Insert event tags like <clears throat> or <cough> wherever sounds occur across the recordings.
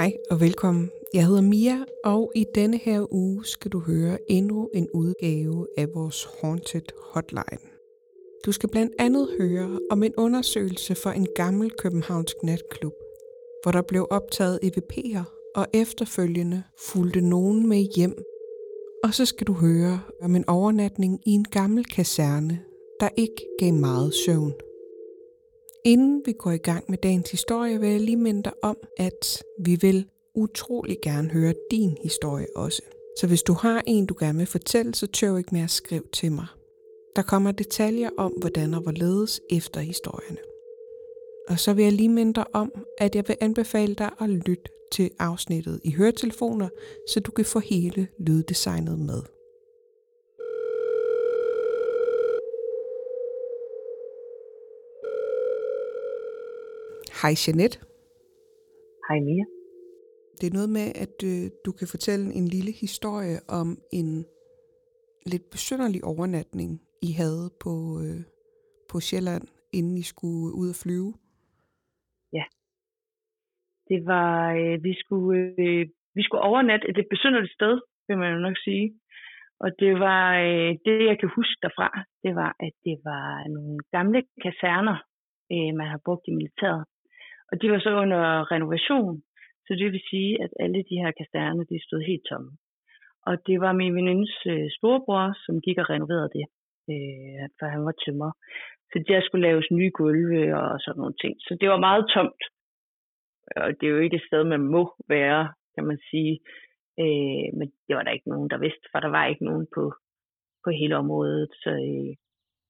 Hej og velkommen. Jeg hedder Mia, og i denne her uge skal du høre endnu en udgave af vores Haunted Hotline. Du skal blandt andet høre om en undersøgelse for en gammel københavnsk natklub, hvor der blev optaget EVP'er og efterfølgende fulgte nogen med hjem. Og så skal du høre om en overnatning i en gammel kaserne, der ikke gav meget søvn. Inden vi går i gang med dagens historie, vil jeg lige minde dig om, at vi vil utrolig gerne høre din historie også. Så hvis du har en, du gerne vil fortælle, så tør ikke med at skrive til mig. Der kommer detaljer om, hvordan og hvorledes efter historierne. Og så vil jeg lige minde dig om, at jeg vil anbefale dig at lytte til afsnittet i høretelefoner, så du kan få hele lyddesignet med. Hej Jeanette. Hej Mia. Det er noget med, at øh, du kan fortælle en lille historie om en lidt besynderlig overnatning, I havde på, øh, på Sjælland, inden I skulle ud og flyve. Ja. Det var, øh, vi, skulle, øh, vi skulle overnatte et lidt besynderligt sted, vil man jo nok sige. Og det var, øh, det jeg kan huske derfra, det var, at det var nogle gamle kaserner, øh, man har brugt i militæret. Og de var så under renovation, så det vil sige, at alle de her kaserner, de stod helt tomme. Og det var min venindes øh, storebror, som gik og renoverede det, øh, for han var tømmer. Så der skulle laves nye gulve og sådan nogle ting. Så det var meget tomt. Og det er jo ikke et sted, man må være, kan man sige. Øh, men det var der ikke nogen, der vidste, for der var ikke nogen på, på hele området. Så øh,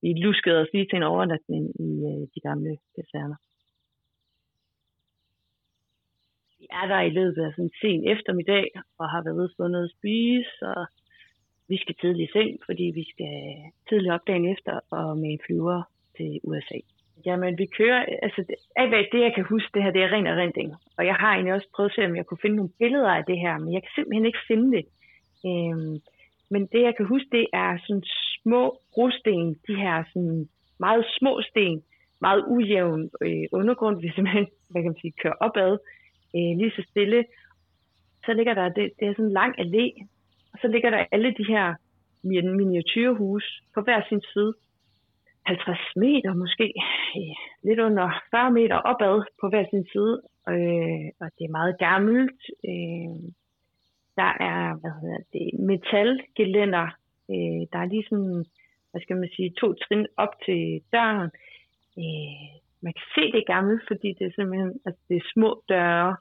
vi luskede os lige til en overnatning i øh, de gamle kaserner. vi er der i løbet af sådan en sen eftermiddag, og har været ude og noget at spise, og vi skal tidligt i seng, fordi vi skal tidligt op dagen efter, og med en flyver til USA. Jamen, vi kører, altså, alt hvad det, jeg kan huske, det her, det er ren erindring. Og jeg har egentlig også prøvet at se, om jeg kunne finde nogle billeder af det her, men jeg kan simpelthen ikke finde det. Øhm, men det, jeg kan huske, det er sådan små brosten, de her sådan meget små sten, meget ujævn øh, undergrund, vi simpelthen, hvad kan man sige, kører opad, øh, lige så stille. Så ligger der, det, det er sådan en lang allé, og så ligger der alle de her miniatyrhus på hver sin side. 50 meter måske, lidt under 40 meter opad på hver sin side, øh, og det er meget gammelt. Øh, der er, hvad hedder det, metalgelænder. Øh, der er lige sådan, hvad skal man sige, to trin op til døren. Øh, man kan se det gammelt, fordi det er simpelthen altså det er små døre.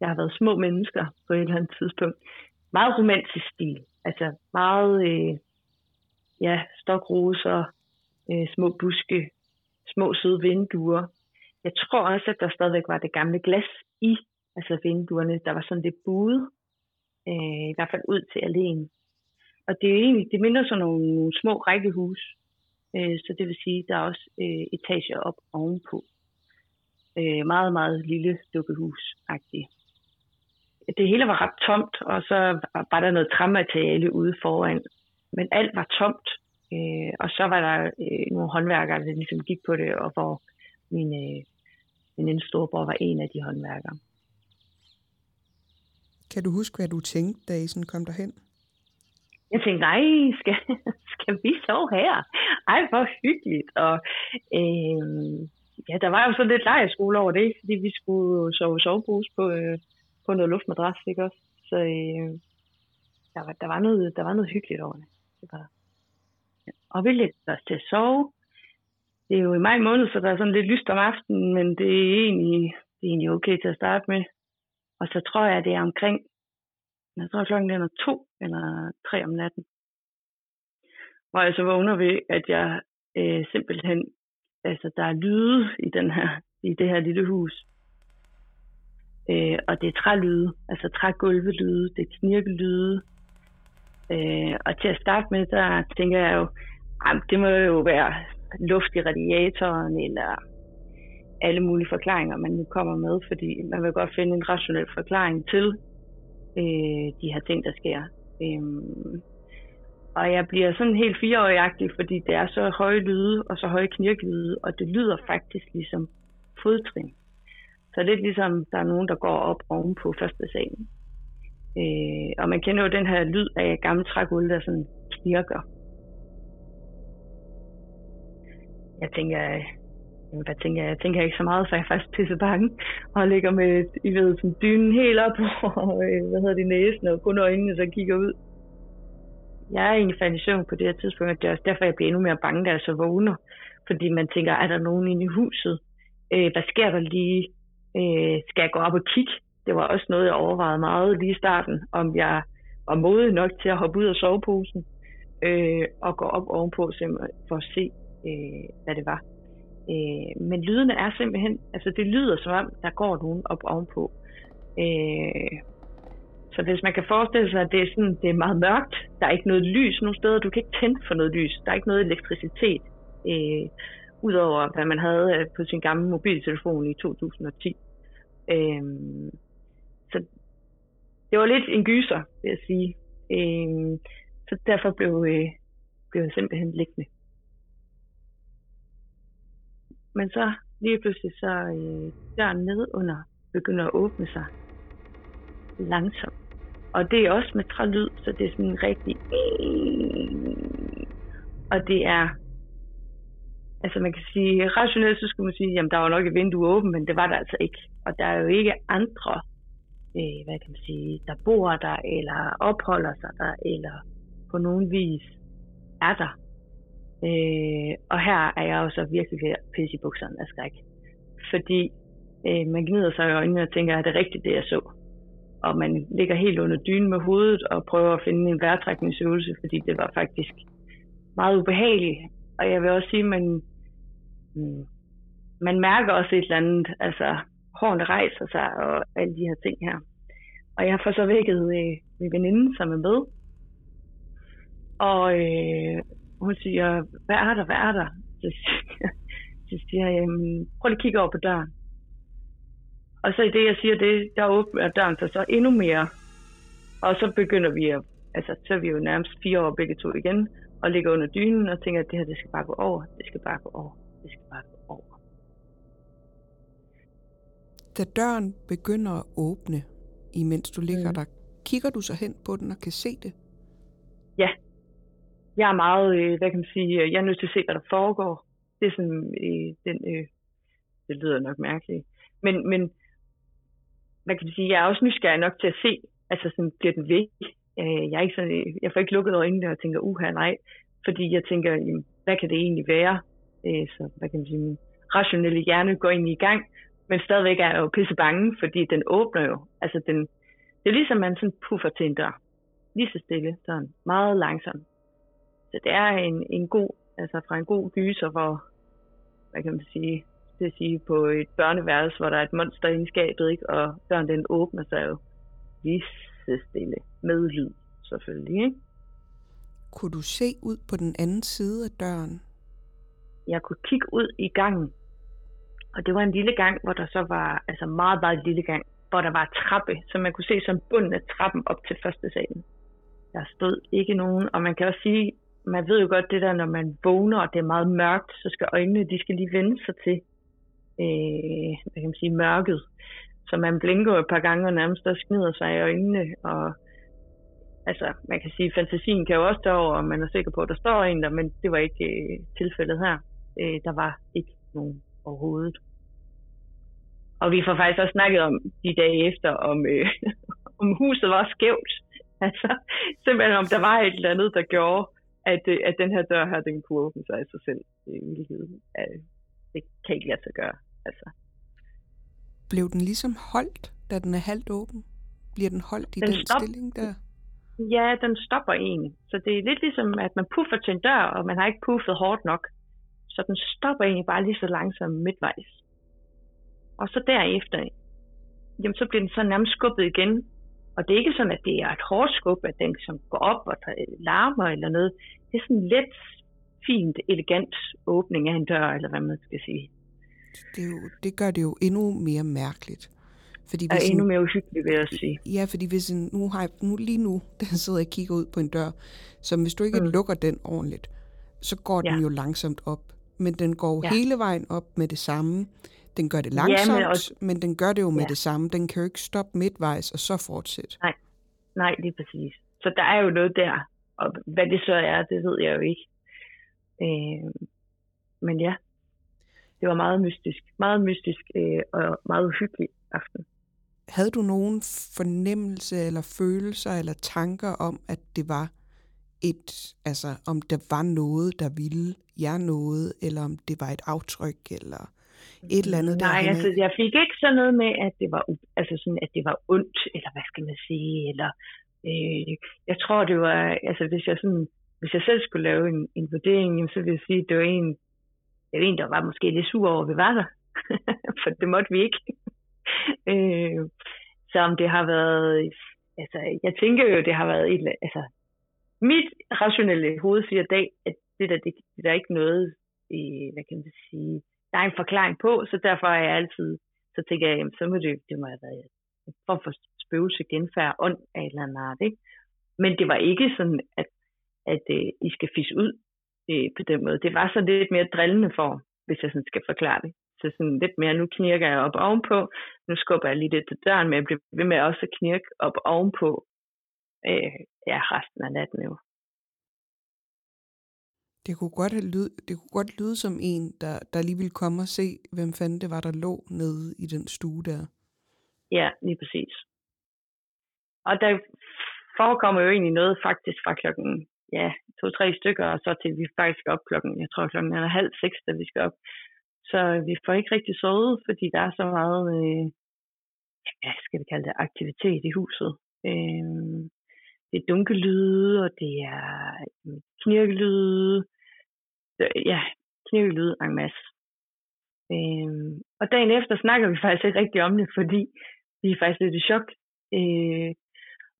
Jeg har været små mennesker på et eller andet tidspunkt. Meget romantisk stil. Altså meget, øh, ja, stokroser, øh, små buske, små søde vinduer. Jeg tror også, at der stadigvæk var det gamle glas i altså vinduerne. Der var sådan lidt buet, øh, i hvert fald ud til alene. Og det er egentlig, det minder sådan nogle, nogle små rækkehus, Øh, så det vil sige, at der er også øh, etager op ovenpå. Øh, meget, meget lille dukkehus-agtigt. Det hele var ret tomt, og så var der noget træmateriale ude foran. Men alt var tomt, øh, og så var der øh, nogle håndværkere, der ligesom gik på det, og hvor min, øh, min storebror var en af de håndværkere. Kan du huske, hvad du tænkte, da I sådan kom derhen? Jeg tænkte, nej, skal, <laughs> skal vi sove her? Ej, hvor hyggeligt. Og øh, ja, der var jo så lidt lejeskole over det, fordi vi skulle sove sovepose på, øh, på noget luftmadras, ikke også? Så øh, der, var, der, var noget, der var noget hyggeligt over det. det var, ja. Og vi lidt os til at sove. Det er jo i maj måned, så der er sådan lidt lyst om aftenen, men det er egentlig, det er egentlig okay til at starte med. Og så tror jeg, det er omkring jeg tror klokken er to eller tre om natten. Hvor jeg så altså, vågner ved, at jeg øh, simpelthen, altså der er lyde i, den her, i det her lille hus. Øh, og det er trælyde, altså trægulvelyde, det er knirkelyde. Øh, og til at starte med, der tænker jeg jo, det må jo være luft i radiatoren, eller alle mulige forklaringer, man nu kommer med, fordi man vil godt finde en rationel forklaring til, øh, de her ting, der sker. Øh, og jeg bliver sådan helt fireårigagtig, fordi det er så høje lyde og så høje knirklyde, og det lyder faktisk ligesom fodtrin. Så det lidt ligesom, der er nogen, der går op oven på første salen. Øh, og man kender jo den her lyd af gamle trægulv, der sådan knirker. Jeg tænker, hvad tænker jeg? Jeg tænker ikke så meget, for jeg er faktisk pisse bange. Og ligger med, I ved, sådan dynen helt op og, <laughs> øh, hvad hedder det, næsen og kun øjnene, så kigger ud. Jeg er egentlig faldet i søvn på det her tidspunkt, og det er også derfor, jeg bliver endnu mere bange, da jeg så vågner. Fordi man tænker, er der nogen inde i huset? Øh, hvad sker der lige? Øh, skal jeg gå op og kigge? Det var også noget, jeg overvejede meget lige i starten, om jeg var modig nok til at hoppe ud af soveposen øh, og gå op ovenpå for at se, øh, hvad det var. Øh, men lydene er simpelthen, altså det lyder som om, der går nogen op ovenpå. Øh, så hvis man kan forestille sig, at det er, sådan, det er meget mørkt, der er ikke noget lys nogen steder, du kan ikke tænde for noget lys, der er ikke noget elektricitet, øh, udover hvad man havde øh, på sin gamle mobiltelefon i 2010. Øh, så det var lidt en gyser, vil jeg sige. Øh, så derfor blev, øh, blev jeg simpelthen liggende. Men så lige pludselig så øh, døren nedunder begynder at åbne sig langsomt. Og det er også med trælyd, så det er sådan en rigtig... <sniffs> Og det er... Altså man kan sige, rationelt så skulle man sige, jamen der var nok et vindue åbent, men det var der altså ikke. Og der er jo ikke andre, øh, hvad kan man sige, der bor der, eller opholder sig der, eller på nogen vis er der. Øh, og her er jeg jo så virkelig ved at pisse i bukserne af skræk. Fordi øh, man gnider sig i øjnene og tænker, er det rigtigt det, jeg så? Og man ligger helt under dynen med hovedet og prøver at finde en vejrtrækningsøvelse, fordi det var faktisk meget ubehageligt. Og jeg vil også sige, at man, mm, man mærker også et eller andet, altså hårene rejser sig og alle de her ting her. Og jeg får så vækket øh, min veninde, som er med. Og øh, hun siger, hvad er der, hvad er der? Så siger, så siger jeg, prøv lige at kigge over på døren. Og så i det, jeg siger det, der åbner døren sig så endnu mere. Og så begynder vi at, altså så er vi jo nærmest fire år begge to igen, og ligger under dynen og tænker, at det her, det skal bare gå over, det skal bare gå over, det skal bare gå over. Da døren begynder at åbne, imens du ligger mm. der, kigger du så hen på den og kan se det? Ja, jeg er meget, øh, hvad kan man sige, øh, jeg er nødt til at se, hvad der foregår. Det er sådan, øh, den, øh, det lyder nok mærkeligt. Men, men, hvad kan man sige, jeg er også nysgerrig nok til at se, altså sådan, bliver den væk? Øh, jeg, er ikke sådan, øh, jeg får ikke lukket øjnene og tænker, uha, nej. Fordi jeg tænker, jamen, hvad kan det egentlig være? Øh, så, hvad kan man sige, min rationelle hjerne går ind i gang, men stadigvæk er jeg jo pisse bange, fordi den åbner jo. Altså, den, det er ligesom, man sådan puffer til en dør. Lige så stille, sådan meget langsomt. Så det er en, en god, altså fra en god gyser, hvor, hvad kan man sige, det at sige, på et børneværelse, hvor der er et monster i skabet, ikke? og døren den åbner sig jo lige stille, med lyd selvfølgelig. Ikke? Kunne du se ud på den anden side af døren? Jeg kunne kigge ud i gangen, og det var en lille gang, hvor der så var, altså meget, meget lille gang, hvor der var trappe, så man kunne se som bunden af trappen op til første salen. Der stod ikke nogen, og man kan også sige, man ved jo godt det der, når man vågner, og det er meget mørkt, så skal øjnene, de skal lige vende sig til, øh, hvad kan man sige, mørket. Så man blinker et par gange og nærmest også snider sig i øjnene, og altså, man kan sige, fantasien kan jo også stå over, og man er sikker på, at der står en der, men det var ikke øh, tilfældet her. Øh, der var ikke nogen overhovedet. Og vi får faktisk også snakket om de dage efter, om, øh, <laughs> om huset var skævt. Altså, simpelthen om der var et eller andet, der gjorde, at, øh, at den her dør her, den kunne åbne sig af sig selv. Hvilket, øh, det kan ikke lade sig gøre. Altså. Blev den ligesom holdt, da den er halvt åben? Bliver den holdt i den, den stop... stilling der? Ja, den stopper egentlig. Så det er lidt ligesom, at man puffer til en dør, og man har ikke puffet hårdt nok. Så den stopper egentlig bare lige så langsomt midtvejs. Og så derefter, jamen så bliver den så nærmest skubbet igen og det er ikke sådan, at det er et hårdt skub, at den som går op og larmer eller noget. Det er sådan en let, fint, elegant åbning af en dør, eller hvad man skal sige. Det, er jo, det gør det jo endnu mere mærkeligt. Fordi hvis er endnu mere uhyggeligt, vil jeg sige. Ja, fordi hvis en, nu har jeg, nu, lige nu, <laughs> der sidder jeg og kigger ud på en dør, så hvis du ikke mm. lukker den ordentligt, så går ja. den jo langsomt op. Men den går ja. hele vejen op med det samme. Den gør det langsomt, men ja, også- men den gør det jo med Ja. det samme. Den kan jo ikke stoppe midtvejs og så fortsætte. Nej, det er præcis. Så der er jo noget der. Og hvad det så er, det ved jeg jo ikke. Øh, men ja, det var meget mystisk. Meget mystisk øh, og meget uhyggelig aften. Havde du nogen fornemmelse eller følelser eller tanker om, at det var et, altså om der var noget, der ville jer noget, eller om det var et aftryk, eller et eller andet Nej, derhen af? altså jeg fik ikke sådan noget med, at det var, altså sådan, at det var ondt, eller hvad skal man sige, eller øh, jeg tror det var, altså hvis jeg sådan, hvis jeg selv skulle lave en, en vurdering, jamen, så vil jeg sige, at det var en, det var en, der var måske lidt sur over, at vi var der, <laughs> for det måtte vi ikke. <laughs> øh, så om det har været, altså jeg tænker jo, det har været et, altså mit rationelle hoved siger i dag, at det der, det, det der er ikke noget, øh, hvad kan man sige, der er en forklaring på, så derfor er jeg altid, så tænker jeg, jamen, så må det, det må have været en form for spøgelse, genfærd, ånd af en eller anden art, ikke? Men det var ikke sådan, at, at øh, I skal fisse ud øh, på den måde. Det var så lidt mere drillende for, hvis jeg sådan skal forklare det. Så sådan lidt mere, nu knirker jeg op ovenpå, nu skubber jeg lige lidt til døren, men jeg bliver ved med også at knirke op ovenpå øh, ja, resten af natten jo. Det kunne godt, have lyd, det kunne godt lyde som en, der, der lige ville komme og se, hvem fanden det var, der lå nede i den stue der. Ja, lige præcis. Og der forekommer jo egentlig noget faktisk fra klokken, ja, to-tre stykker, og så til vi faktisk skal op klokken, jeg tror klokken er halv seks, da vi skal op. Så vi får ikke rigtig sovet, fordi der er så meget, øh, ja, skal vi kalde det, aktivitet i huset. Øh, det er dunkelyde, og det er knirkelyde. Øh, Ja, knirkelyde en masse. Øh, og dagen efter snakker vi faktisk ikke rigtig om det, fordi vi er faktisk lidt i chok. Øh,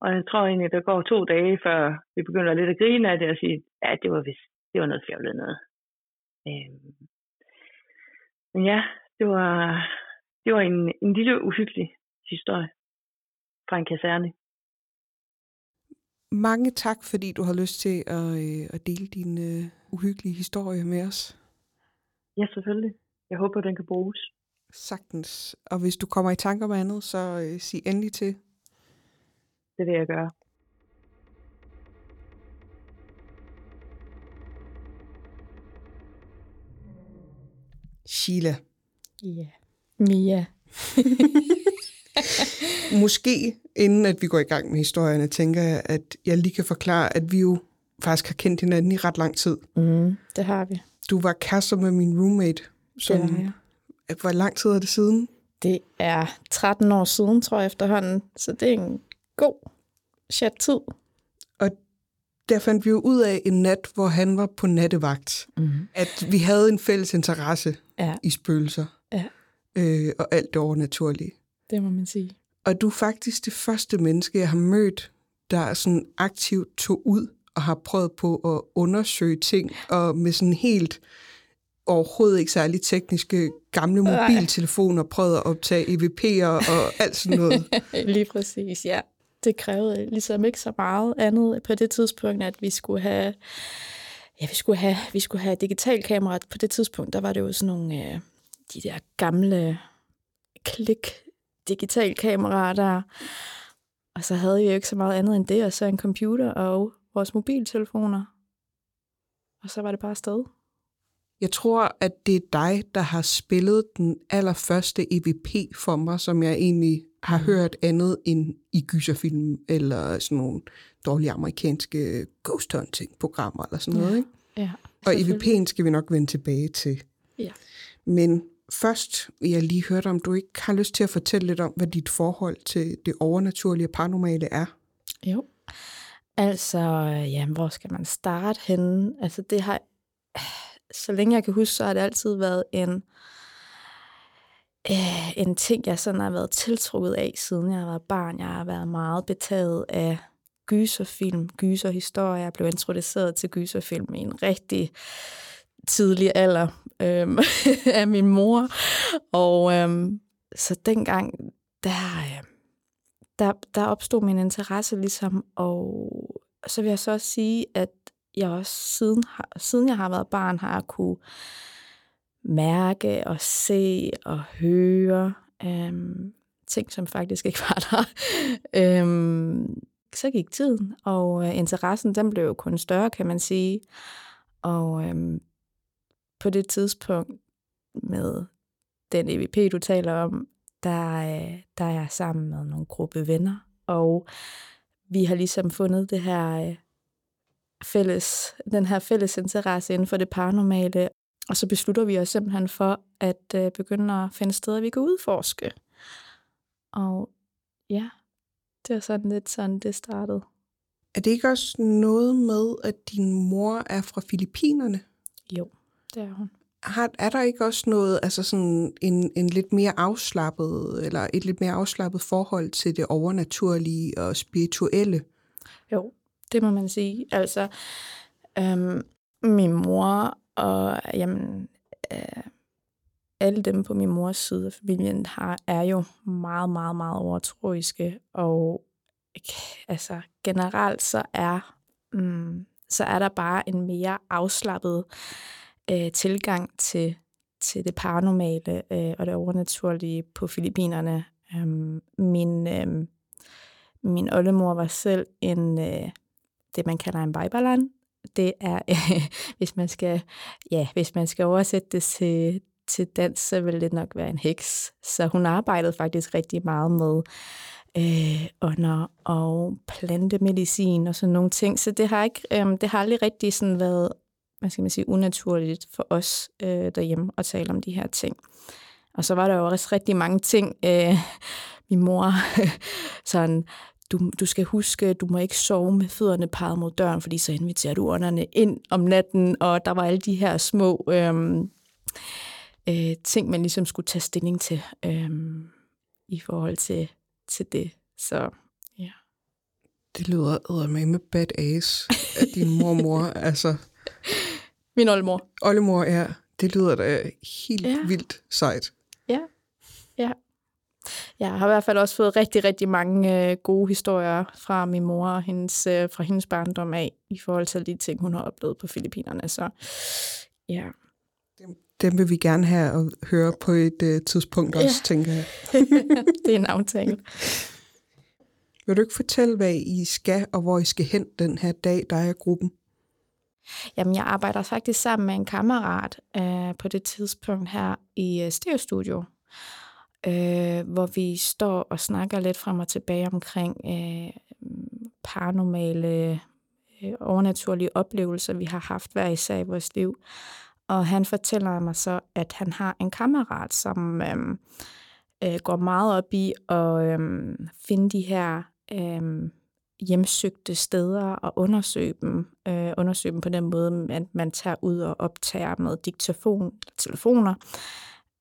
og jeg tror egentlig, der går to dage, før vi begynder lidt at grine af det og sige, ja, det var vist, det var noget fjollet noget. Øh, men ja, det var, det var en, en lille uhyggelig historie fra en kaserne. Mange tak, fordi du har lyst til at, øh, at dele din øh, uhyggelige historie med os. Ja, selvfølgelig. Jeg håber, den kan bruges. Sagtens. Og hvis du kommer i tanker om andet, så øh, sig endelig til. Det vil jeg gøre. Sheila, Ja. Mia. <laughs> måske inden at vi går i gang med historierne, tænker jeg, at jeg lige kan forklare, at vi jo faktisk har kendt hinanden i ret lang tid. Mm, det har vi. Du var kærester med min roommate. Som, Det var jeg. Hvor lang tid er det siden? Det er 13 år siden, tror jeg efterhånden. Så det er en god chat tid. Og der fandt vi jo ud af en nat, hvor han var på nattevagt, Mm. at vi havde en fælles interesse Ja, i spøgelser Ja. øh, og alt det overnaturlige. det må man sige. Og du er faktisk det første menneske, jeg har mødt, der sådan aktivt tog ud og har prøvet på at undersøge ting, og med sådan helt overhovedet ikke særlig tekniske gamle mobiltelefoner prøvet at optage EVP'er og alt sådan noget. <laughs> Lige præcis, ja. Det krævede ligesom ikke så meget andet på det tidspunkt, at vi skulle have, ja, vi skulle have, vi skulle have digital kamera. På det tidspunkt, der var det jo sådan nogle, øh, de der gamle klik digital kameraer der. Og så havde vi jo ikke så meget andet end det, og så en computer og vores mobiltelefoner. Og så var det bare afsted. Jeg tror, at det er dig, der har spillet den allerførste EVP for mig, som jeg egentlig har hørt andet end i gyserfilm eller sådan nogle dårlige amerikanske ghost hunting-programmer eller sådan noget. Ikke? Ja, Og. EVP'en skal vi nok vende tilbage til. Ja. Men først vil jeg lige høre dig, om du ikke har lyst til at fortælle lidt om, hvad dit forhold til det overnaturlige og paranormale er. Jo. Altså, ja, hvor skal man starte henne? Altså, det har... Så længe jeg kan huske, så har det altid været en, øh, Øh, en ting, jeg sådan har været tiltrukket af, siden jeg var barn. Jeg har været meget betaget af gyserfilm, gyserhistorier. Jeg blev introduceret til gyserfilm i en rigtig tidlig alder øhm, <laughs> af min mor. Og øhm, så dengang, der, øh, der, der opstod min interesse ligesom, og så vil jeg så også sige, at jeg også siden, har, siden jeg har været barn, har jeg kunne mærke og se og høre øhm, ting, som faktisk ikke <laughs> var der. øhm, så gik tiden, og øh, interessen den blev jo kun større, kan man sige. Og øhm, på det tidspunkt med den EVP, du taler om, der, øh, der er jeg sammen med nogle gruppe venner, og vi har ligesom fundet det her øh, fælles, den her fælles interesse inden for det paranormale, og så beslutter vi os simpelthen for at øh, begynde at finde steder, vi kan udforske. Og ja, det var sådan lidt sådan, det startede. Er det ikke også noget med, at din mor er fra Filippinerne? Jo, det er hun. Har, er der ikke også noget, altså sådan en, en lidt mere afslappet, eller et lidt mere afslappet forhold til det overnaturlige og spirituelle? Jo, det må man sige. Altså, øhm, min mor og jamen, øh, alle dem på min mors side af familien har, er jo meget, meget, meget overtroiske, og altså generelt så er, mm, så er der bare en mere afslappet øh, tilgang til, til det paranormale øh, og det overnaturlige på Filippinerne. Øhm, min, øh, min oldemor var selv en, øh, det man kalder en bajbalan. Det er, øh, <laughs> hvis man skal, ja, hvis man skal oversætte det til, til dansk, så vil det nok være en heks. Så hun arbejdede faktisk rigtig meget med øh, ånder og plantemedicin og sådan nogle ting. Så det har, ikke, øh, det har aldrig rigtig sådan været hvad skal man sige, unaturligt for os øh, derhjemme at tale om de her ting. Og så var der jo også rigtig mange ting. Øh, min mor <laughs> sådan, du, du skal huske, du må ikke sove med fødderne peget mod døren, fordi så inviterer du ånderne ind om natten, og der var alle de her små øh, øh, ting, man ligesom skulle tage stilling til øh, i forhold til, til det. Så ja. Det lyder med bad ass, at din mormor, <laughs> altså... Min oldemor. Oldemor, ja. Det lyder da helt ja. vildt sejt. Ja, ja. Jeg har i hvert fald også fået rigtig, rigtig mange øh, gode historier fra min mor og hendes, øh, fra hendes barndom af, i forhold til de ting, hun har oplevet på Filippinerne. Så ja. Dem, dem vil vi gerne have at høre på et øh, tidspunkt også, ja. tænker jeg. <laughs> det er en aftale. <laughs> Vil du ikke fortælle, hvad I skal, og hvor I skal hen den her dag, der er gruppen? Jamen, jeg arbejder faktisk sammen med en kammerat øh, på det tidspunkt her i øh, Stereo Studio, øh, hvor vi står og snakker lidt frem og tilbage omkring øh, paranormale, øh, overnaturlige oplevelser, vi har haft hver især i vores liv. Og han fortæller mig så, at han har en kammerat, som øh, øh, går meget op i at øh, finde de her øh, hjemsøgte steder og undersøge dem. Øh, undersøge dem på den måde, at man tager ud og optager med diktafon, telefoner.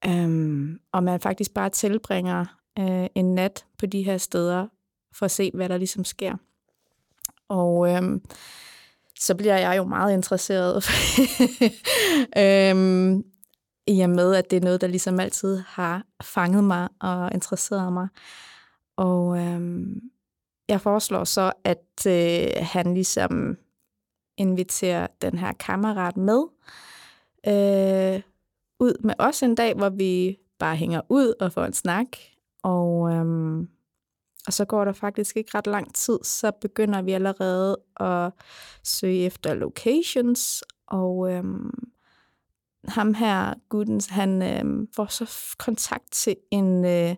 Øhm, og man faktisk bare tilbringer øh, en nat på de her steder for at se, hvad der ligesom sker. Og øhm, så bliver jeg jo meget interesseret <laughs> øhm, i og med, at det er noget, der ligesom altid har fanget mig og interesseret mig. Og øhm, jeg foreslår så, at øh, han ligesom inviterer den her kammerat med øh, ud med os en dag, hvor vi bare hænger ud og får en snak. Og, øhm, og så går der faktisk ikke ret lang tid, så begynder vi allerede at søge efter locations. Og øhm, ham her, Gudens, han øhm, får så kontakt til en, øh,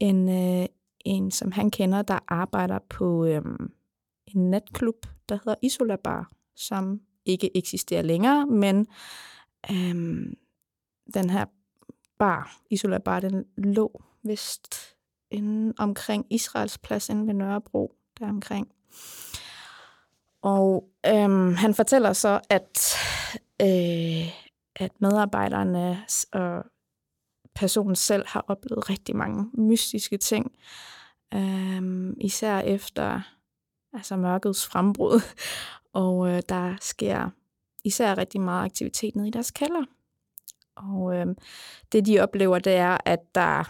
en, øh, en, som han kender, der arbejder på øhm, en natklub, der hedder Isola Bar, som ikke eksisterer længere, men øhm, den her bar, Isola Bar, den lå vist inden omkring Israels plads inde ved Nørrebro, der omkring. Og øhm, han fortæller så, at, øh, at medarbejderne og personen selv har oplevet rigtig mange mystiske ting, øhm, især efter altså mørkets frembrud. <laughs> Og øh, der sker især rigtig meget aktivitet nede i deres kælder. Og øh, det, de oplever, det er, at der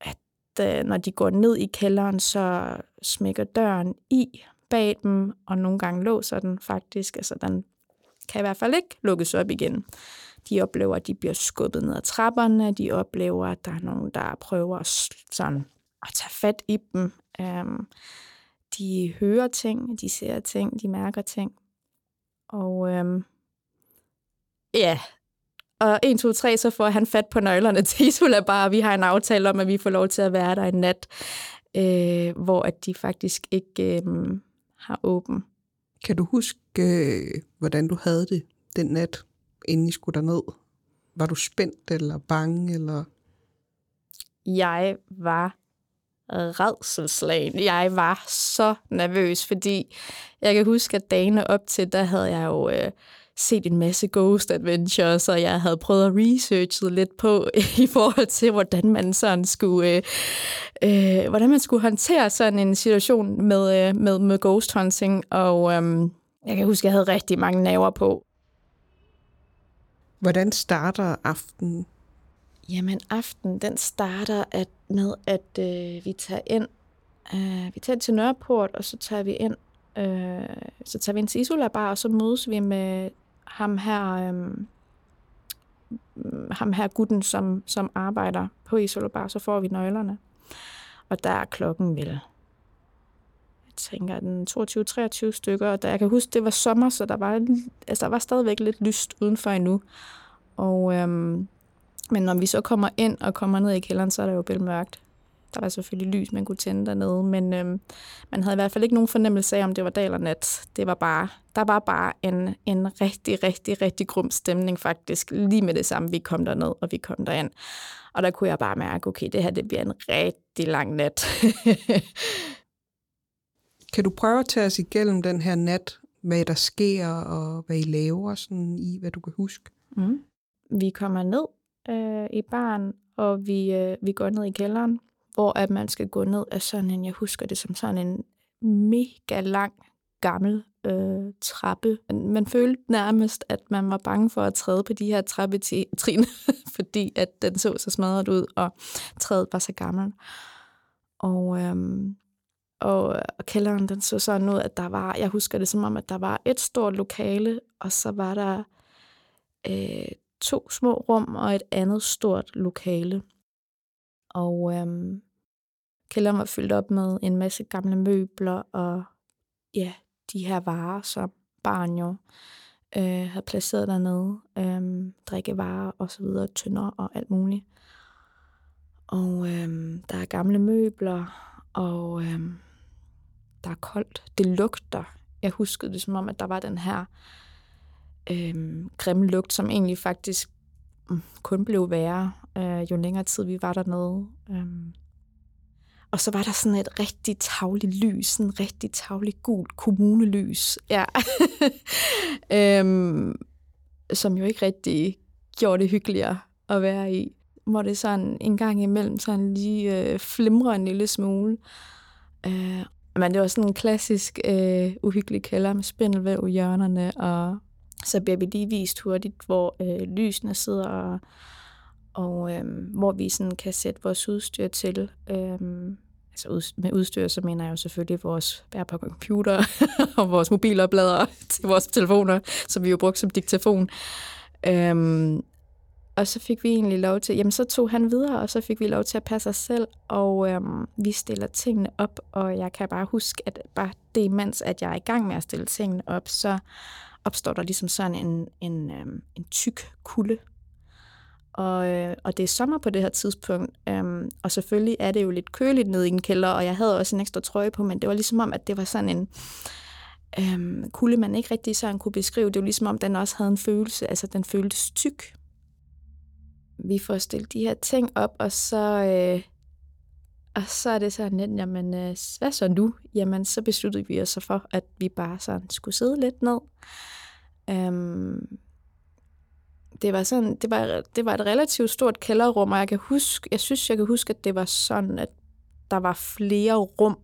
at øh, når de går ned i kælderen, så smækker døren i bag dem, og nogle gange låser den faktisk. Altså, den kan i hvert fald ikke lukkes op igen. De oplever, at de bliver skubbet ned ad trapperne. De oplever, at der er nogen, der prøver at, sådan, at tage fat i dem. Øhm, de hører ting, de ser ting, de mærker ting. Og øhm, ja, og 1, 2, 3, så får han fat på nøglerne til Isola Bar, og vi har en aftale om, at vi får lov til at være der en nat, øh, hvor at de faktisk ikke øh, har åben. Kan du huske, øh, hvordan du havde det den nat, inden I skulle derned? Var du spændt eller bange? Eller? Jeg var redselslagen. Jeg var så nervøs, fordi jeg kan huske, at dagene op til, der havde jeg jo øh, set en masse Ghost Adventures, og jeg havde prøvet at researche lidt på <laughs> i forhold til, hvordan man sådan skulle, øh, øh, hvordan man skulle håndtere sådan en situation med, øh, med, med ghost hunting, og øh, jeg kan huske, at jeg havde rigtig mange naver på. Hvordan starter aftenen? Jamen, aften den starter at, med, at øh, vi tager ind. Øh, vi tager til Nørreport, og så tager vi ind. Øh, så tager vi ind til Isola Bar, og så mødes vi med ham her, øhm, mm, ham her gutten, som, som arbejder på Isolobar, så får vi nøglerne. Og der er klokken vel, jeg tænker, den 22-23 stykker, og jeg kan huske, det var sommer, så der var, altså, der var stadigvæk lidt lyst udenfor endnu. Og, øhm, men når vi så kommer ind og kommer ned i kælderen, så er der jo mørkt. Der var selvfølgelig lys, man kunne tænde dernede, men øhm, man havde i hvert fald ikke nogen fornemmelse af, om det var dag eller nat. Det var bare, der var bare en, en rigtig, rigtig, rigtig grum stemning faktisk, lige med det samme, vi kom derned, og vi kom derind. Og der kunne jeg bare mærke, okay, det her det bliver en rigtig lang nat. <laughs> kan du prøve at tage os igennem den her nat, hvad der sker, og hvad I laver, sådan i hvad du kan huske? Mm. Vi kommer ned øh, i baren, og vi, øh, vi går ned i kælderen, hvor at man skal gå ned af sådan en, jeg husker det som sådan en mega lang, gammel øh, trappe. Man følte nærmest, at man var bange for at træde på de her trappetrin, <laughs> fordi at den så så smadret ud, og træet var så gammel. Og, øhm, og, og kælderen, den så sådan ud, at der var, jeg husker det som om, at der var et stort lokale, og så var der øh, to små rum og et andet stort lokale. Og øhm, kælderen var fyldt op med en masse gamle møbler og ja, de her varer, som barn jo øh, havde placeret dernede. Øh, drikkevarer og så videre, tønder og alt muligt. Og øh, der er gamle møbler, og øh, der er koldt. Det lugter. Jeg huskede det som om, at der var den her øh, grimme lugt, som egentlig faktisk mm, kun blev værre, øh, jo længere tid vi var dernede. Øhm. Og så var der sådan et rigtig tavligt lys, sådan et rigtig tavligt gult kommunelys, ja. <laughs> øhm, som jo ikke rigtig gjorde det hyggeligere at være i. Hvor det sådan en gang imellem sådan lige øh, flimrer en lille smule. Øh, men det var sådan en klassisk øh, uhyggelig kælder med spindelvæv i hjørnerne, og så bliver vi lige vist hurtigt, hvor øh, lysene sidder, og, og øhm, hvor vi sådan kan sætte vores udstyr til. Øhm, altså ud, med udstyr, så mener jeg jo selvfølgelig vores bærbare computer <laughs> og vores mobilopladere <laughs> til vores telefoner, som vi jo brugte som diktafon. Øhm, og så fik vi egentlig lov til, jamen så tog han videre, og så fik vi lov til at passe os selv, og øhm, vi stiller tingene op, og jeg kan bare huske, at bare det, mens at jeg er i gang med at stille tingene op, så opstår der ligesom sådan en, en, øhm, en tyk kulde og, øh, og det er sommer på det her tidspunkt, øhm, og selvfølgelig er det jo lidt køligt nede i en kælder, og jeg havde også en ekstra trøje på, men det var ligesom om, at det var sådan en øhm, kulde, man ikke rigtig sådan kunne beskrive. Det var ligesom om, den også havde en følelse, altså den føltes tyk. Vi får stillet de her ting op, og så, øh, og så er det sådan lidt, jamen, øh, hvad så nu? Jamen, så besluttede vi os så for, at vi bare sådan skulle sidde lidt ned. Øhm, det var sådan, det var, det var et relativt stort kælderrum, og jeg kan huske, jeg synes, jeg kan huske, at det var sådan, at der var flere rum.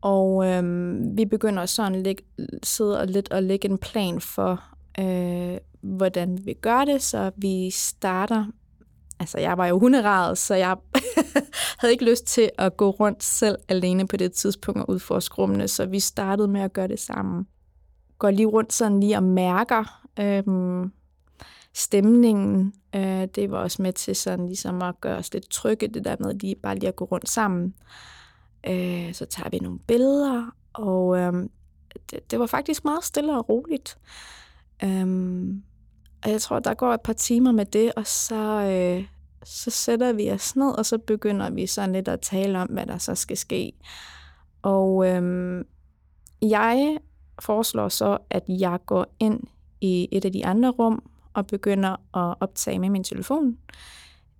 Og øhm, vi begynder sådan at lægge, sidde og lidt og lægge en plan for, øh, hvordan vi gør det, så vi starter altså jeg var jo hunderaret, så jeg <laughs> havde ikke lyst til at gå rundt selv alene på det tidspunkt og udforske rummene, så vi startede med at gøre det sammen. Går lige rundt sådan lige og mærker, øhm, stemningen. Øh, det var også med til sådan ligesom at gøre os lidt trygge, det der med lige, bare lige at gå rundt sammen. Øh, så tager vi nogle billeder, og øh, det, det var faktisk meget stille og roligt. Øh, og jeg tror, der går et par timer med det, og så, øh, så sætter vi os ned, og så begynder vi sådan lidt at tale om, hvad der så skal ske. Og øh, jeg foreslår så, at jeg går ind i et af de andre rum og begynder at optage med min telefon,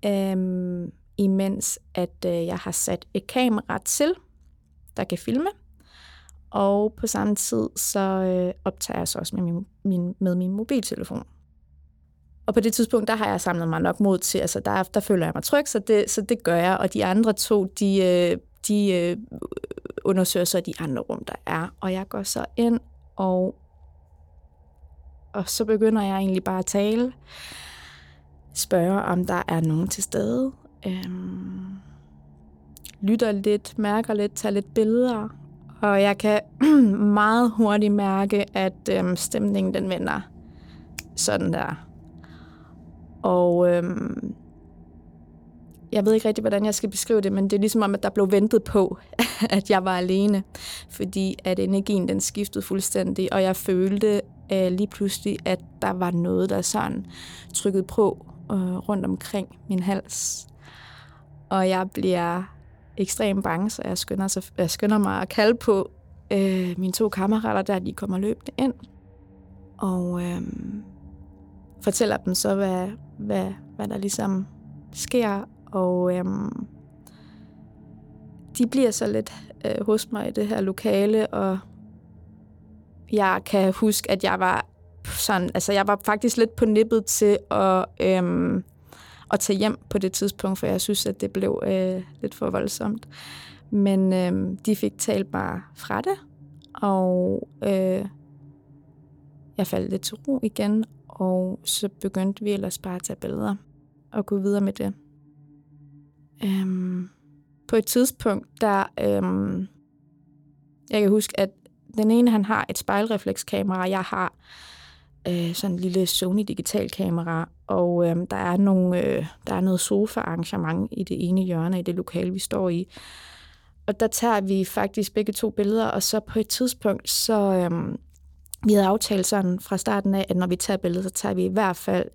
øhm, imens at øh, jeg har sat et kamera til, der kan filme. Og på samme tid, så øh, optager jeg så også med min, min, med min mobiltelefon. Og på det tidspunkt, der har jeg samlet mig nok mod til, altså der, der føler jeg mig tryg, så det, så det gør jeg. Og de andre to, de, øh, de øh, undersøger så de andre rum, der er. Og jeg går så ind og og så begynder jeg egentlig bare at tale. Spørge, om der er nogen til stede. Øhm, lytter lidt, mærker lidt, tager lidt billeder. Og jeg kan <clears throat> meget hurtigt mærke, at øhm, stemningen den vender sådan der. Og øhm, jeg ved ikke rigtig, hvordan jeg skal beskrive det, men det er ligesom om, at der blev ventet på, <laughs> at jeg var alene. Fordi at energien den skiftede fuldstændig, og jeg følte, øh, lige pludselig, at der var noget, der sådan trykkede på øh, rundt omkring min hals. Og jeg bliver ekstremt bange, så jeg skynder, så jeg skynder mig at kalde på øh, mine to kammerater, der de kommer løbende ind. Og øh, fortæller dem så, hvad, hvad, hvad der ligesom sker. Og øh, de bliver så lidt øh, hos mig i det her lokale, og jeg kan huske, at jeg var sådan, altså jeg var faktisk lidt på nippet til at, øhm, at tage hjem på det tidspunkt, for jeg synes, at det blev øh, lidt for voldsomt. Men øhm, de fik talt bare fra det, og øh, jeg faldt lidt til ro igen, og så begyndte vi ellers bare at tage billeder og gå videre med det. Øhm, på et tidspunkt, der... Øhm, jeg kan huske, at den ene, han har et spejlreflekskamera, jeg har øh, sådan en lille Sony digital kamera, og øh, der, er nogle, øh, der er noget sofa-arrangement i det ene hjørne i det lokale, vi står i. Og der tager vi faktisk begge to billeder, og så på et tidspunkt, så øh, vi havde aftalt sådan fra starten af, at når vi tager billeder, så tager vi i hvert fald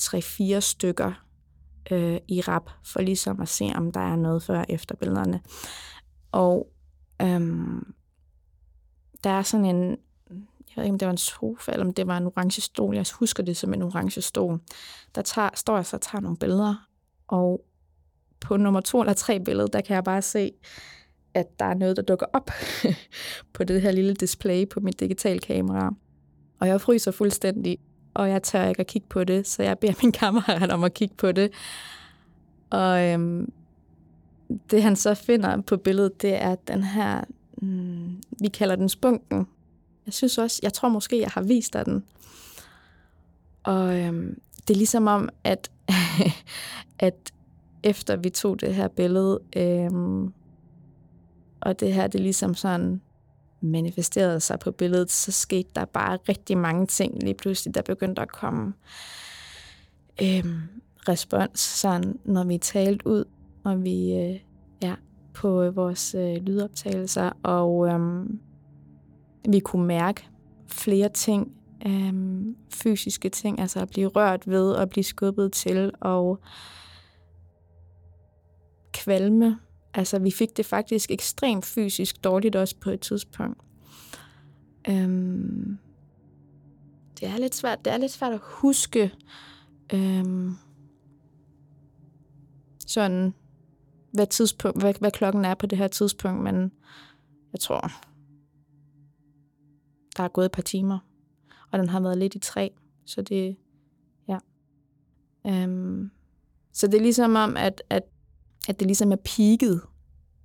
3-4 stykker øh, i rap, for ligesom at se, om der er noget før og efter billederne. Og øhm, der er sådan en, jeg ved ikke, om det var en sofa, eller om det var en orange stol. Jeg husker det som en orange stol. Der tager, står jeg så og tager nogle billeder, og på nummer to eller tre billede, der kan jeg bare se, at der er noget, der dukker op <laughs> på det her lille display på mit digitale kamera. Og jeg fryser fuldstændig, og jeg tør ikke at kigge på det, så jeg beder min <laughs> kammerat om at kigge på det. Og øhm, det han så finder på billedet, det er den her mm, vi kalder den spunken. Jeg synes også, jeg tror måske, jeg har vist dig den. Og øhm, det er ligesom om, at, <laughs> at efter vi tog det her billede, øhm, og det her, det ligesom sådan manifesterede sig på billedet, så skete der bare rigtig mange ting lige pludselig, der begyndte at komme øhm, respons, sådan, når vi talte ud, og vi øh, på øh, vores øh, lydoptagelser, og øhm, vi kunne mærke flere ting, øhm, fysiske ting, altså at blive rørt ved, og blive skubbet til, og kvalme. Altså, vi fik det faktisk ekstremt fysisk dårligt også på et tidspunkt. Øhm, det er lidt svært, det er lidt svært at huske øhm, sådan hvad, tidspunkt, hvad, hvad klokken er på det her tidspunkt, men jeg tror, der er gået et par timer, og den har været lidt i tre, så det, ja. Øhm, så det er ligesom om, at, at, at det ligesom er peaked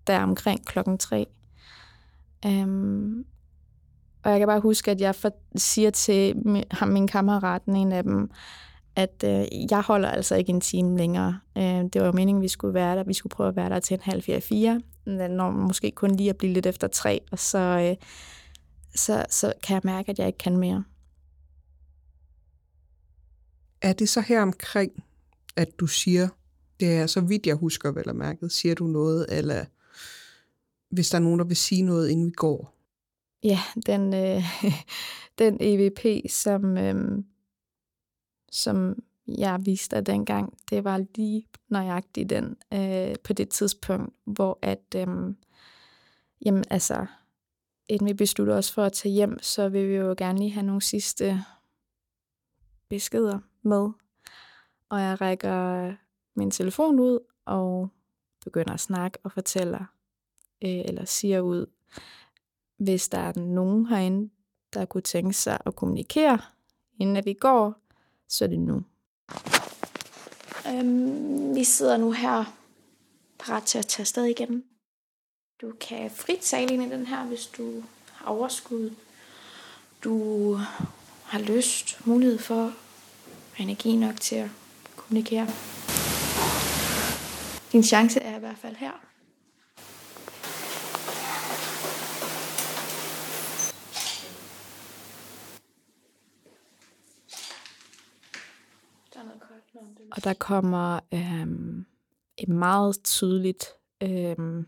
der omkring klokken tre. Øhm, og jeg kan bare huske, at jeg for, siger til ham, min kammerat, en af dem, at øh, jeg holder altså ikke en time længere. Øh, det var jo meningen, at vi skulle være der. Vi skulle prøve at være der til en halv fire, fire. Når måske kun lige at blive lidt efter tre, og så, øh, så, så kan jeg mærke, at jeg ikke kan mere. Er det så her omkring, at du siger, det er så vidt jeg husker vel at mærke, siger du noget, eller hvis der er nogen, der vil sige noget, inden vi går? Ja, den, øh, <laughs> den EVP, som, øh, som jeg viste dig dengang, det var lige nøjagtigt den øh, på det tidspunkt, hvor at, øh, jamen altså, inden vi beslutter os for at tage hjem, så vil vi jo gerne lige have nogle sidste beskeder med. Og jeg rækker min telefon ud og begynder at snakke og fortæller, øh, eller siger ud, hvis der er nogen herinde, der kunne tænke sig at kommunikere, inden at vi går, så er det nu. Øhm, vi sidder nu her parat til at tage afsted igen. Du kan frit tale ind i den her, hvis du har overskud. Du har lyst, mulighed for energi nok til at kommunikere. Din chance er i hvert fald her. Og der kommer øhm, et meget tydeligt øhm,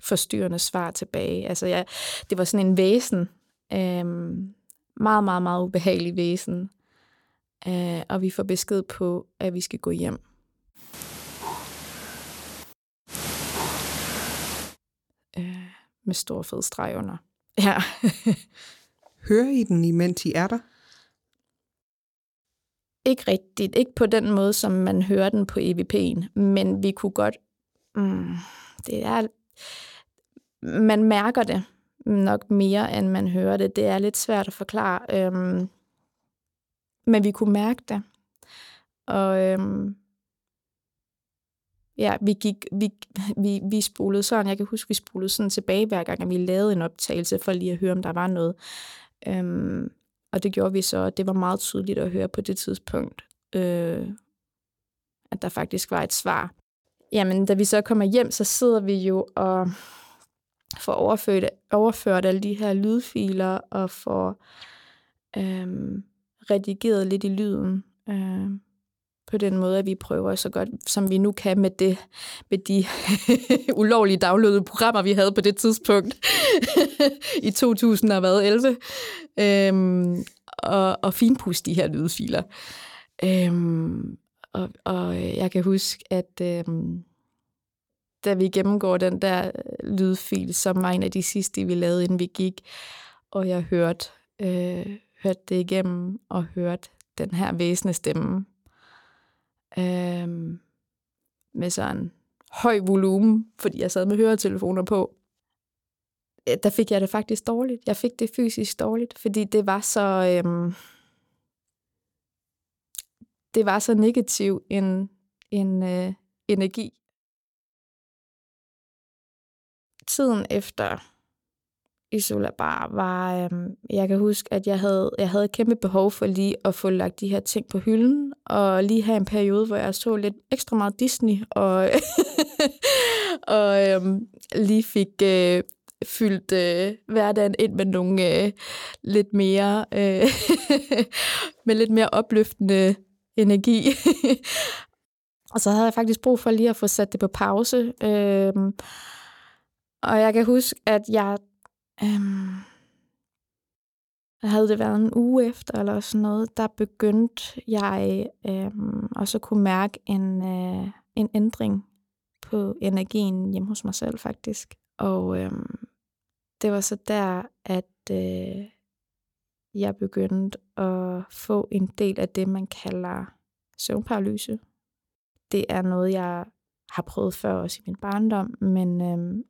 forstyrrende svar tilbage. Altså, jeg, det var sådan en væsen, øhm, meget, meget, meget ubehagelig væsen. Øh, og vi får besked på, at vi skal gå hjem. Øh, med stor fed streg under. Ja. <laughs> Hører I den, imens I er der? Ikke rigtigt. Ikke på den måde, som man hører den på EVP'en. Men vi kunne godt... Mm, det er... Man mærker det nok mere, end man hører det. Det er lidt svært at forklare. Øhm, men vi kunne mærke det. Og øhm, ja, vi, gik, vi, vi, vi spolede sådan, jeg kan huske, vi spolede sådan tilbage hver gang, at vi lavede en optagelse, for lige at høre, om der var noget. Øhm, og det gjorde vi så, og det var meget tydeligt at høre på det tidspunkt, øh, at der faktisk var et svar. Jamen, da vi så kommer hjem, så sidder vi jo og får overført, overført alle de her lydfiler, og får øh, redigeret lidt i lyden. Øh, på den måde, at vi prøver så godt, som vi nu kan med, det, med de <laughs> ulovlige downloadede programmer, vi havde på det tidspunkt <laughs> i 2011, øhm, og, og finpuste de her lydfiler. Øhm, og, og jeg kan huske, at øhm, da vi gennemgår den der lydfil, som var en af de sidste, vi lavede, inden vi gik, og jeg hørte, øh, hørte det igennem, og hørte den her væsende stemme, øhm, med sådan høj volumen, fordi jeg sad med høretelefoner på, øh, der fik jeg det faktisk dårligt. Jeg fik det fysisk dårligt, fordi det var så... Øhm, det var så negativ en, en øh, energi. Tiden efter Isola Bar var, øhm, jeg kan huske, at jeg havde, jeg havde et kæmpe behov for lige at få lagt de her ting på hylden, og lige have en periode, hvor jeg så lidt ekstra meget Disney, og, <laughs> og øhm, lige fik øh, fyldt øh, hverdagen ind med nogle øh, lidt mere, øh, <laughs> med lidt mere opløftende energi. <laughs> og så havde jeg faktisk brug for lige at få sat det på pause. Øh, og jeg kan huske, at jeg Øhm, havde det været en uge efter eller sådan noget, der begyndte jeg øhm, også at kunne mærke en, øh, en ændring på energien hjemme hos mig selv faktisk. Og øhm, det var så der, at øh, jeg begyndte at få en del af det, man kalder søvnparalyse. Det er noget, jeg har prøvet før også i min barndom, men, øhm,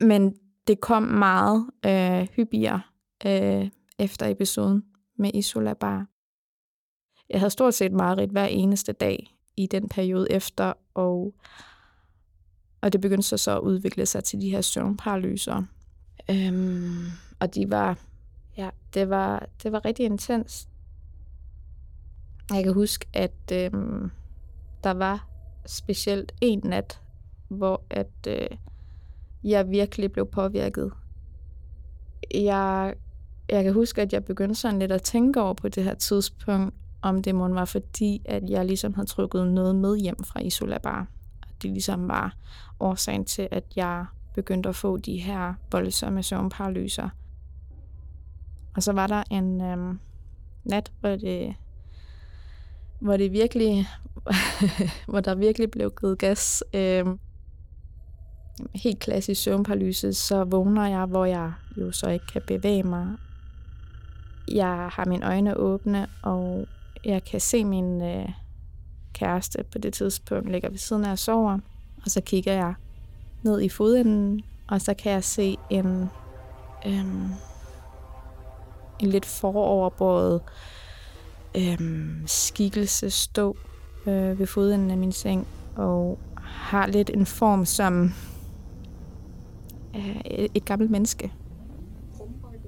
men det kom meget øh, hyppigere øh, efter episoden med Isola Bar. Jeg havde stort set mareridt hver eneste dag i den periode efter, og, og det begyndte så, så at udvikle sig til de her søvnparalyser. Øhm, og de var, ja, det var, det var rigtig intens. Jeg kan huske, at øhm, der var specielt en nat, hvor at øh, jeg virkelig blev påvirket. Jeg, jeg kan huske, at jeg begyndte sådan lidt at tænke over på det her tidspunkt, om det måske var fordi, at jeg ligesom havde trukket noget med hjem fra Isola Bar. Det ligesom var årsagen til, at jeg begyndte at få de her voldsomme søvnparalyser. Og så var der en øhm, nat, hvor det, hvor det virkelig, <laughs> hvor der virkelig blev givet gas. Øhm, helt klassisk søvnparalyse, så vågner jeg, hvor jeg jo så ikke kan bevæge mig. Jeg har mine øjne åbne, og jeg kan se min øh, kæreste på det tidspunkt ligger ved siden af og sover. Og så kigger jeg ned i fodenden, og så kan jeg se en, øhm, en lidt foroverbåret øhm, skikkelse stå øh, ved fodenden af min seng, og har lidt en form som øh, et gammelt menneske.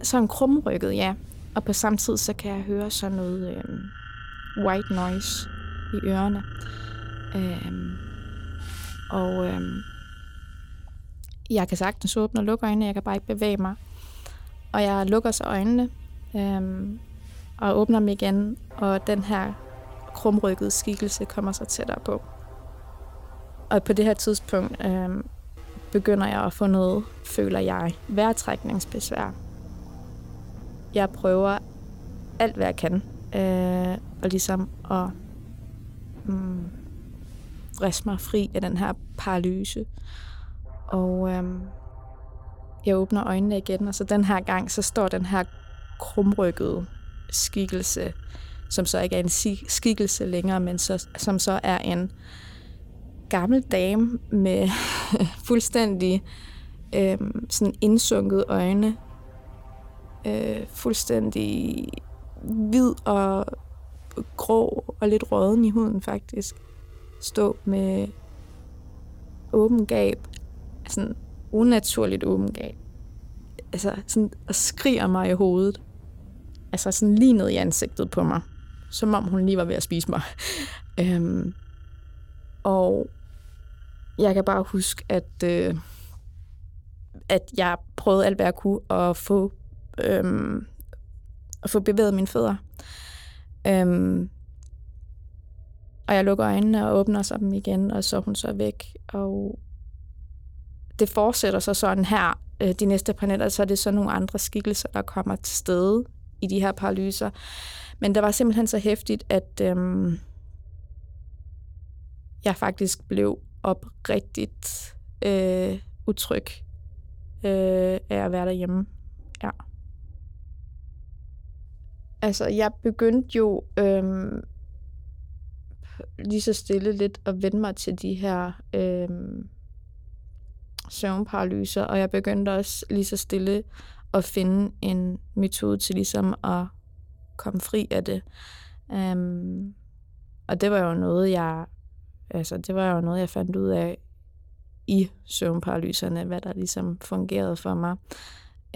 Sådan krumrykket, ja. Og på samme tid, så kan jeg høre sådan noget øh, white noise i ørerne. Øh, og øh, jeg kan sagtens åbne og lukke øjnene, jeg kan bare ikke bevæge mig. Og jeg lukker så øjnene øh, og åbner dem igen, og den her krumrykkede skikkelse kommer så tættere på. Og på det her tidspunkt øh, begynder jeg at få noget, føler jeg, vejrtrækningsbesvær. Jeg prøver alt, hvad jeg kan, øh, og ligesom at mm, riste mig fri af den her paralyse. Og øh, jeg åbner øjnene igen, og så den her gang, så står den her krumrykkede skikkelse, som så ikke er en skikkelse længere, men så, som så er en gammel dame med <laughs> fuldstændig øh, sådan indsunket øjne, øh, fuldstændig hvid og grå og lidt råden i huden faktisk. Stå med åben gab, sådan unaturligt åben gab. Altså sådan, og skriger mig i hovedet. Altså sådan lige ned i ansigtet på mig. Som om hun lige var ved at spise mig. <laughs> øhm, og jeg kan bare huske, at, øh, at jeg prøvede alt, hvad jeg kunne at få, øh, at få bevæget mine fødder. Øh, og jeg lukker øjnene og åbner sig dem igen, og så er hun så væk. Og det fortsætter så sådan her øh, de næste par nætter, så er det så nogle andre skikkelser, der kommer til stede i de her paralyser. Men det var simpelthen så hæftigt, at øh, jeg faktisk blev oprigtigt øh, utryg øh, af at være derhjemme. Ja. Altså, jeg begyndte jo øh, lige så stille lidt at vende mig til de her øh, søvnparalyser, og jeg begyndte også lige så stille at finde en metode til ligesom at komme fri af det. Um, og det var jo noget, jeg altså, det var jo noget, jeg fandt ud af i søvnparalyserne, hvad der ligesom fungerede for mig.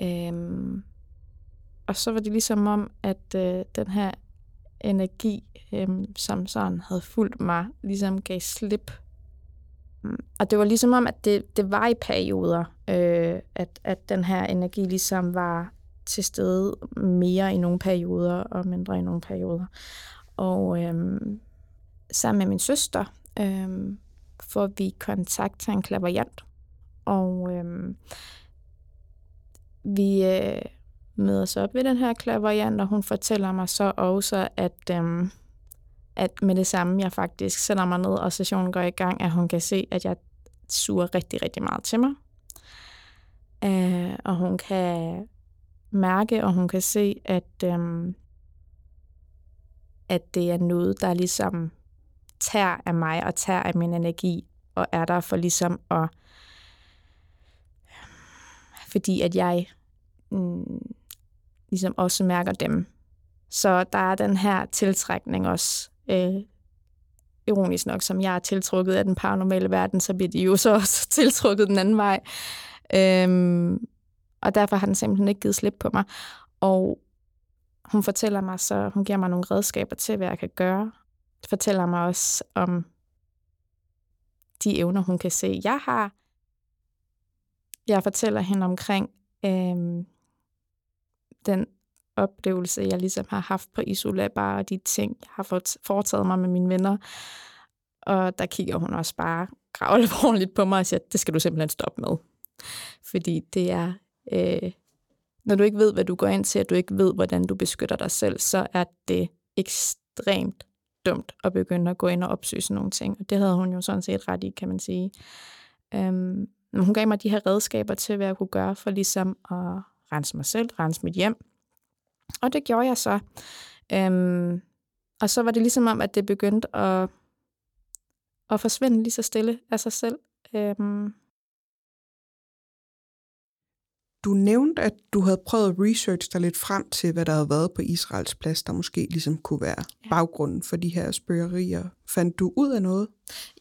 Øhm, og så var det ligesom om, at øh, den her energi, øh, som sådan havde fulgt mig, ligesom gav slip. Mm, og det var ligesom om, at det, det var i perioder, øh, at, at den her energi ligesom var til stede mere i nogle perioder og mindre i nogle perioder. Og øh, sammen med min søster, øh, får vi kontakt til en klaverjant. Og øh, vi øh, møder op ved den her klaverjant, og hun fortæller mig så også, at, øh, at med det samme, jeg faktisk sætter mig ned, og sessionen går i gang, at hun kan se, at jeg suger rigtig, rigtig meget til mig. Øh, og hun kan mærke, og hun kan se, at, øh, at det er noget, der ligesom tager af mig og tager af min energi, og er der for ligesom at... Fordi at jeg mm, ligesom også mærker dem. Så der er den her tiltrækning også. Øh, ironisk nok, som jeg er tiltrukket af den paranormale verden, så bliver de jo så <laughs> også tiltrukket den anden vej. Øhm, og derfor har den simpelthen ikke givet slip på mig. Og hun fortæller mig så, hun giver mig nogle redskaber til, hvad jeg kan gøre fortæller mig også om de evner, hun kan se, jeg har. Jeg fortæller hende omkring øh, den oplevelse, jeg ligesom har haft på Isola, bare de ting, jeg har foretaget mig med mine venner. Og der kigger hun også bare gravalvorligt på mig og siger, det skal du simpelthen stoppe med. Fordi det er, øh, når du ikke ved, hvad du går ind til, og du ikke ved, hvordan du beskytter dig selv, så er det ekstremt dumt at begynde at gå ind og opsøge sådan nogle ting. Og det havde hun jo sådan set ret i, kan man sige. Øhm, hun gav mig de her redskaber til, hvad jeg kunne gøre for ligesom at rense mig selv, rense mit hjem. Og det gjorde jeg så. Øhm, og så var det ligesom om, at det begyndte at, at forsvinde lige så stille af sig selv. Øhm, du nævnte, at du havde prøvet at researche dig lidt frem til, hvad der havde været på Israels plads, der måske ligesom kunne være ja. baggrunden for de her spørgerier. Fandt du ud af noget?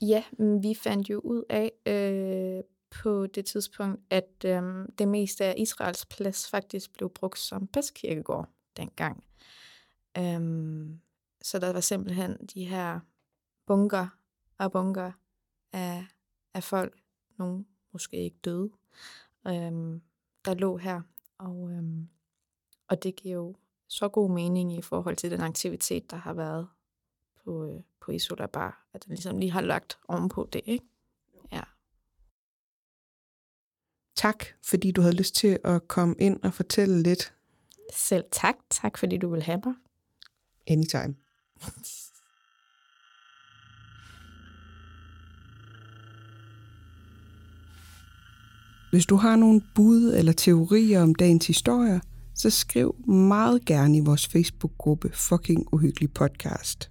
Ja, vi fandt jo ud af øh, på det tidspunkt, at øh, det meste af Israels plads faktisk blev brugt som pestkirkegård dengang. Øhm, så der var simpelthen de her bunker og bunker af, af folk, nogle måske ikke døde, øhm, der lå her. Og, øhm, og det giver jo så god mening i forhold til den aktivitet, der har været på, øh, på Isola Bar, at den ligesom lige har lagt ovenpå det, ikke? Ja. Tak, fordi du havde lyst til at komme ind og fortælle lidt. Selv tak. Tak, fordi du vil have mig. Anytime. <laughs> Hvis du har nogle bud eller teorier om dagens historier, så skriv meget gerne i vores Facebook-gruppe Fucking Uhyggelig Podcast.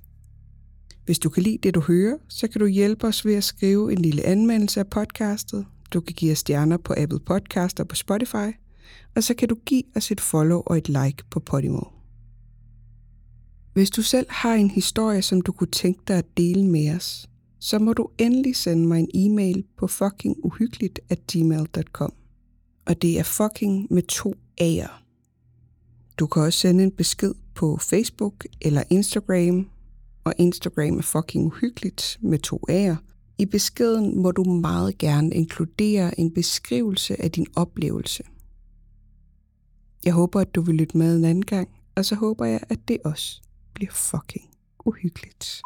Hvis du kan lide det, du hører, så kan du hjælpe os ved at skrive en lille anmeldelse af podcastet. Du kan give os stjerner på Apple Podcast og på Spotify. Og så kan du give os et follow og et like på Podimo. Hvis du selv har en historie, som du kunne tænke dig at dele med os, så må du endelig sende mig en e-mail på fuckinguhyggeligt at gmail.com. Og det er fucking med to A'er. Du kan også sende en besked på Facebook eller Instagram, og Instagram er fucking uhyggeligt med to A'er. I beskeden må du meget gerne inkludere en beskrivelse af din oplevelse. Jeg håber, at du vil lytte med en anden gang, og så håber jeg, at det også bliver fucking uhyggeligt.